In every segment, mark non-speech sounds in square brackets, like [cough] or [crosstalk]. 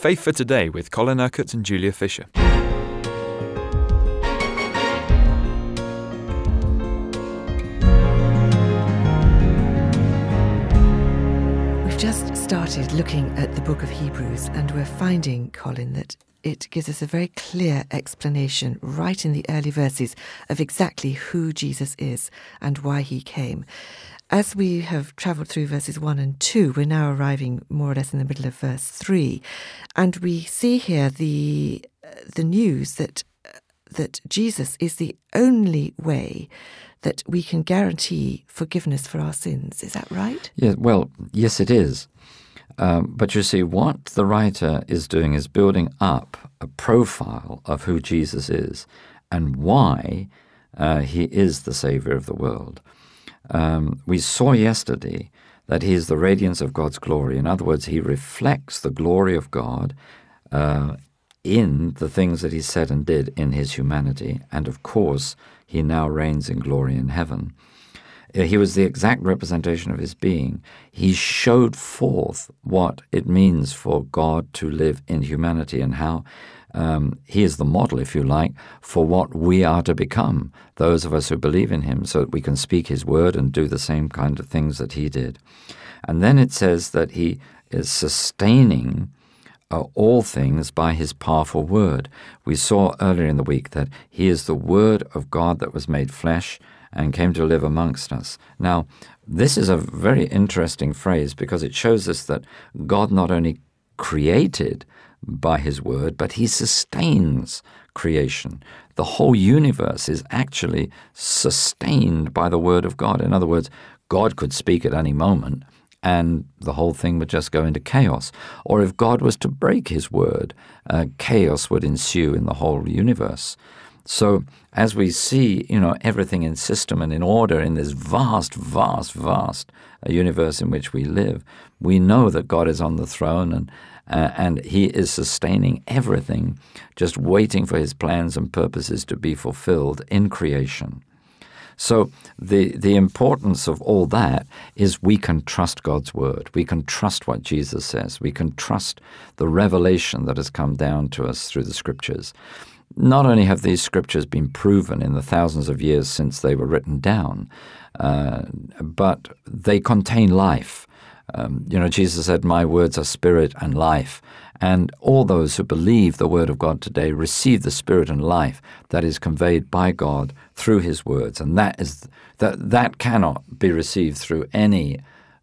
Faith for Today with Colin Urquhart and Julia Fisher. We've just started looking at the book of Hebrews, and we're finding, Colin, that it gives us a very clear explanation right in the early verses of exactly who Jesus is and why he came. As we have travelled through verses 1 and 2, we're now arriving more or less in the middle of verse 3, and we see here the, the news that, that Jesus is the only way that we can guarantee forgiveness for our sins. Is that right? Yeah, well, yes, it is. Um, but you see, what the writer is doing is building up a profile of who Jesus is and why uh, he is the Savior of the world. Um, we saw yesterday that he is the radiance of God's glory. In other words, he reflects the glory of God uh, in the things that he said and did in his humanity. And of course, he now reigns in glory in heaven. Uh, he was the exact representation of his being. He showed forth what it means for God to live in humanity and how um, he is the model, if you like, for what we are to become, those of us who believe in him, so that we can speak his word and do the same kind of things that he did. And then it says that he is sustaining uh, all things by his powerful word. We saw earlier in the week that he is the word of God that was made flesh and came to live amongst us. Now, this is a very interesting phrase because it shows us that God not only created by his word, but he sustains creation. The whole universe is actually sustained by the word of God. In other words, God could speak at any moment and the whole thing would just go into chaos. Or if God was to break his word, uh, chaos would ensue in the whole universe. So as we see, you know, everything in system and in order in this vast, vast, vast uh, universe in which we live, we know that God is on the throne and uh, and He is sustaining everything, just waiting for His plans and purposes to be fulfilled in creation. So the the importance of all that is we can trust God's word. We can trust what Jesus says. We can trust the revelation that has come down to us through the scriptures. Not only have these scriptures been proven in the thousands of years since they were written down, uh, but they contain life. Um, you know, Jesus said, My words are spirit and life. And all those who believe the word of God today receive the spirit and life that is conveyed by God through his words. And that is that that cannot be received through any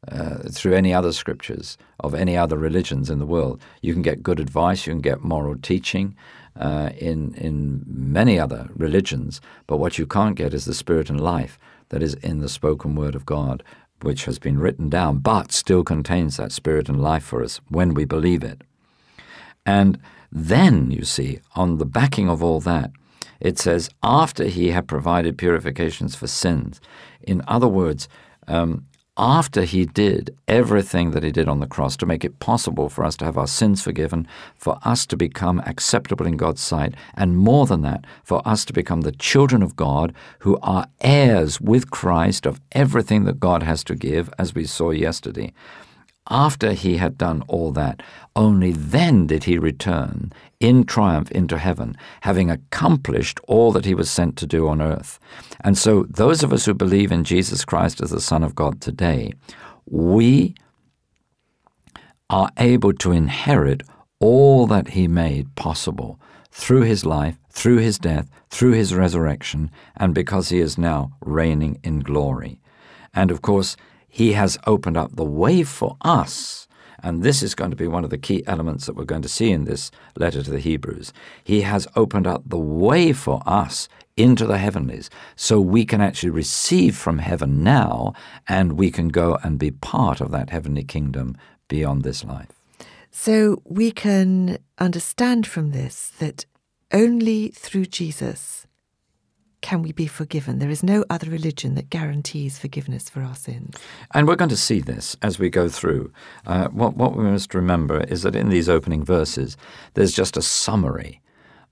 uh, through any other scriptures of any other religions in the world. You can get good advice, you can get moral teaching uh, in in many other religions, but what you can't get is the spirit and life that is in the spoken word of God which has been written down, but still contains that spirit and life for us when we believe it. And then, you see, on the backing of all that, it says, after he had provided purifications for sins. In other words, um, after he did everything that he did on the cross to make it possible for us to have our sins forgiven, for us to become acceptable in God's sight, and more than that, for us to become the children of God who are heirs with Christ of everything that God has to give, as we saw yesterday. After he had done all that, only then did he return in triumph into heaven, having accomplished all that he was sent to do on earth. And so, those of us who believe in Jesus Christ as the Son of God today, we are able to inherit all that he made possible through his life, through his death, through his resurrection, and because he is now reigning in glory. And of course, he has opened up the way for us. And this is going to be one of the key elements that we're going to see in this letter to the Hebrews. He has opened up the way for us into the heavenlies so we can actually receive from heaven now and we can go and be part of that heavenly kingdom beyond this life. So we can understand from this that only through Jesus can we be forgiven? There is no other religion that guarantees forgiveness for our sins. And we're going to see this as we go through. Uh, what, what we must remember is that in these opening verses, there's just a summary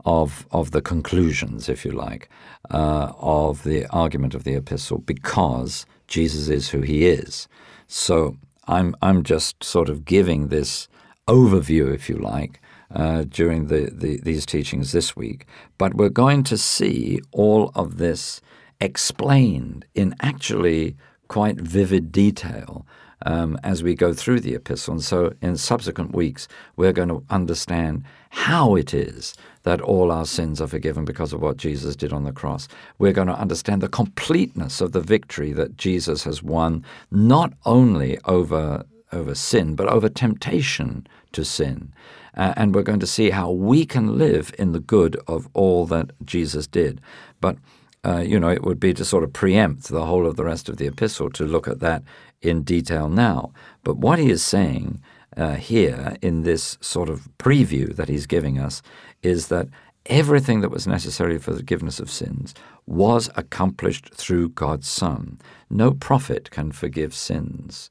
of, of the conclusions, if you like, uh, of the argument of the epistle because Jesus is who he is. So I'm, I'm just sort of giving this overview, if you like, uh, during the, the, these teachings this week. But we're going to see all of this explained in actually quite vivid detail um, as we go through the epistle. And so in subsequent weeks, we're going to understand how it is that all our sins are forgiven because of what Jesus did on the cross. We're going to understand the completeness of the victory that Jesus has won, not only over, over sin, but over temptation to sin. Uh, and we're going to see how we can live in the good of all that Jesus did. But uh, you know, it would be to sort of preempt the whole of the rest of the epistle to look at that in detail now. But what he is saying uh, here in this sort of preview that he's giving us is that everything that was necessary for the forgiveness of sins was accomplished through God's Son. No prophet can forgive sins.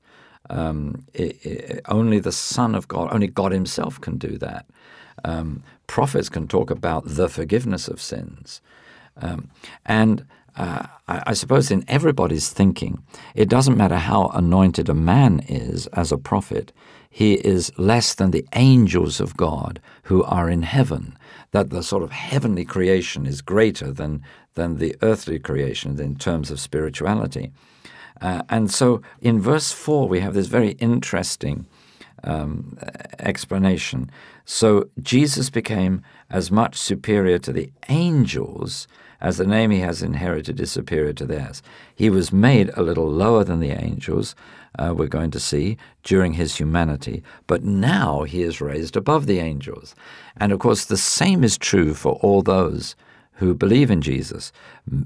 Um, it, it, only the Son of God, only God Himself can do that. Um, prophets can talk about the forgiveness of sins. Um, and uh, I, I, suppose in everybody's thinking, it doesn't matter how anointed a man is as a prophet, he is less than the angels of God who are in heaven. That the sort of heavenly creation is greater than, than the earthly creation in terms of spirituality. Uh, and so in verse 4, we have this very interesting um, explanation. So Jesus became as much superior to the angels as the name he has inherited is superior to theirs. He was made a little lower than the angels, uh, we're going to see, during his humanity, but now he is raised above the angels. And of course, the same is true for all those who believe in Jesus.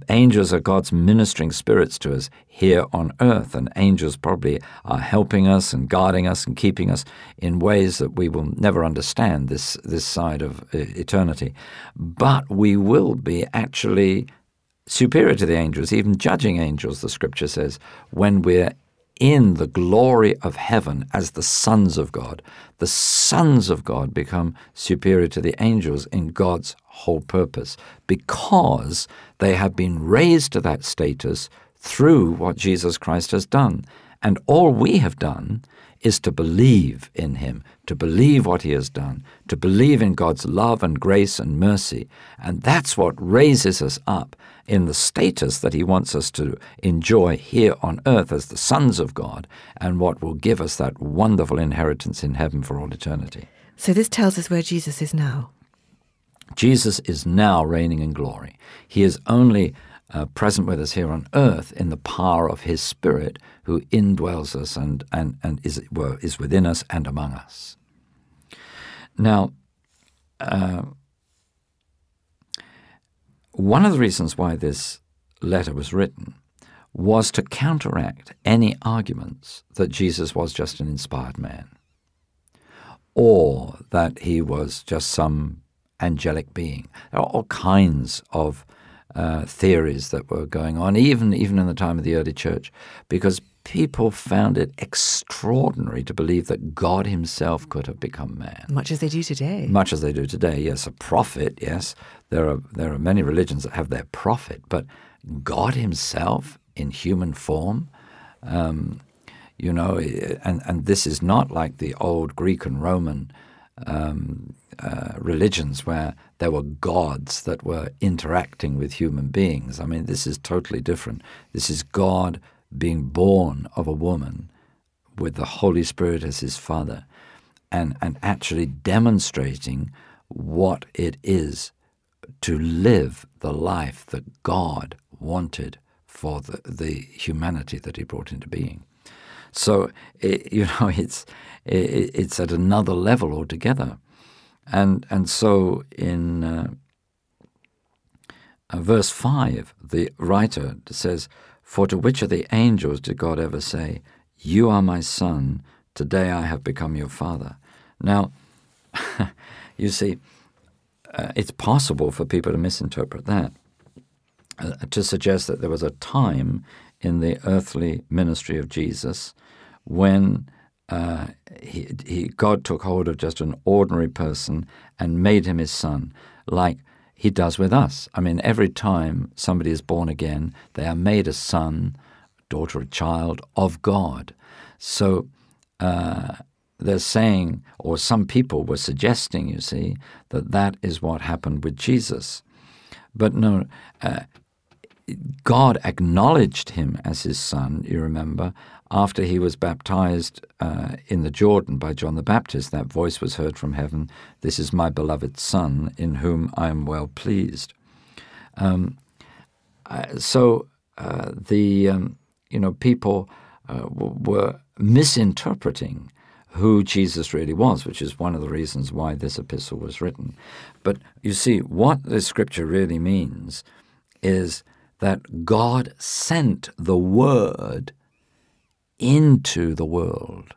Angels are God's ministering spirits to us here on earth, and angels probably are helping us and guarding us and keeping us in ways that we will never understand this, this side of uh, eternity. But we will be actually superior to the angels, even judging angels, the scripture says, when we're in the glory of heaven as the sons of God. The sons of God become superior to the angels in God's whole purpose because they have been raised to that status through what Jesus Christ has done. And all we have done is to believe in him, to believe what he has done, to believe in God's love and grace and mercy. And that's what raises us up in the status that he wants us to enjoy here on earth as the sons of God, and what will give us that wonderful inheritance in heaven for all eternity. So this tells us where Jesus is now. Jesus is now reigning in glory. He is only uh, present with us here on earth in the power of His Spirit, who indwells us and, and, and is, well, is within us and among us. Now, uh, one of the reasons why this letter was written was to counteract any arguments that Jesus was just an inspired man or that he was just some angelic being. There are all kinds of uh, theories that were going on, even even in the time of the early church, because people found it extraordinary to believe that God Himself could have become man. Much as they do today. Much as they do today. Yes, a prophet. Yes, there are there are many religions that have their prophet, but God Himself in human form. Um, you know, and and this is not like the old Greek and Roman um, uh, religions where there were gods that were interacting with human beings. I mean, this is totally different. This is God being born of a woman with the Holy Spirit as his father and, and actually demonstrating what it is to live the life that God wanted for the, the humanity that he brought into being. So, it, [laughs] you know, it's, it, it's at another level altogether. And, and so in uh, uh, verse 5, the writer says, For to which of the angels did God ever say, You are my son, today I have become your father? Now, [laughs] you see, uh, it's possible for people to misinterpret that, uh, to suggest that there was a time in the earthly ministry of Jesus when uh, he, he, God took hold of just an ordinary person and made him his son, like he does with us. I mean, every time somebody is born again, they are made a son, daughter, a child of God. So uh, they're saying, or some people were suggesting, you see, that that is what happened with Jesus. But no, uh, God acknowledged him as his son, you remember, after he was baptized uh, in the Jordan by John the Baptist. That voice was heard from heaven This is my beloved Son, in whom I am well pleased. Um, uh, so uh, the um, you know people uh, w- were misinterpreting who Jesus really was, which is one of the reasons why this epistle was written. But you see, what the scripture really means is that God sent the Word into the world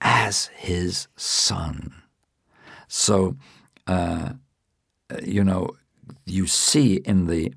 as His Son. So, uh, you know, you see in the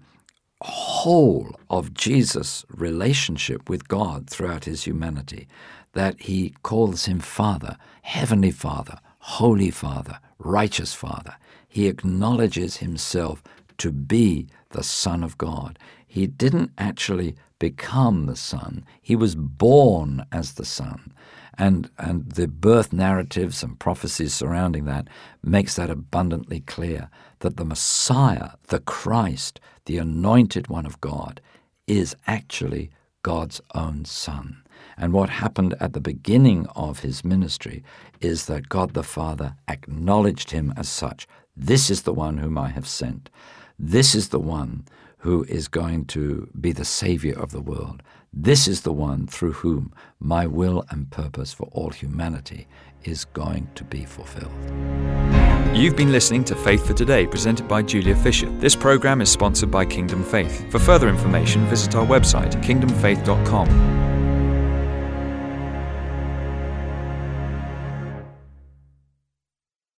whole of Jesus' relationship with God throughout his humanity that he calls him Father, Heavenly Father, Holy Father, Righteous Father. He acknowledges himself to be the Son of God. He didn't actually become the Son, he was born as the Son. And, and the birth narratives and prophecies surrounding that makes that abundantly clear that the Messiah, the Christ, the anointed one of God, is actually God's own Son. And what happened at the beginning of his ministry is that God the Father acknowledged him as such. This is the one whom I have sent. This is the one who is going to be the Savior of the world. This is the one through whom my will and purpose for all humanity is going to be fulfilled. You've been listening to Faith for Today, presented by Julia Fisher. This program is sponsored by Kingdom Faith. For further information, visit our website, kingdomfaith.com.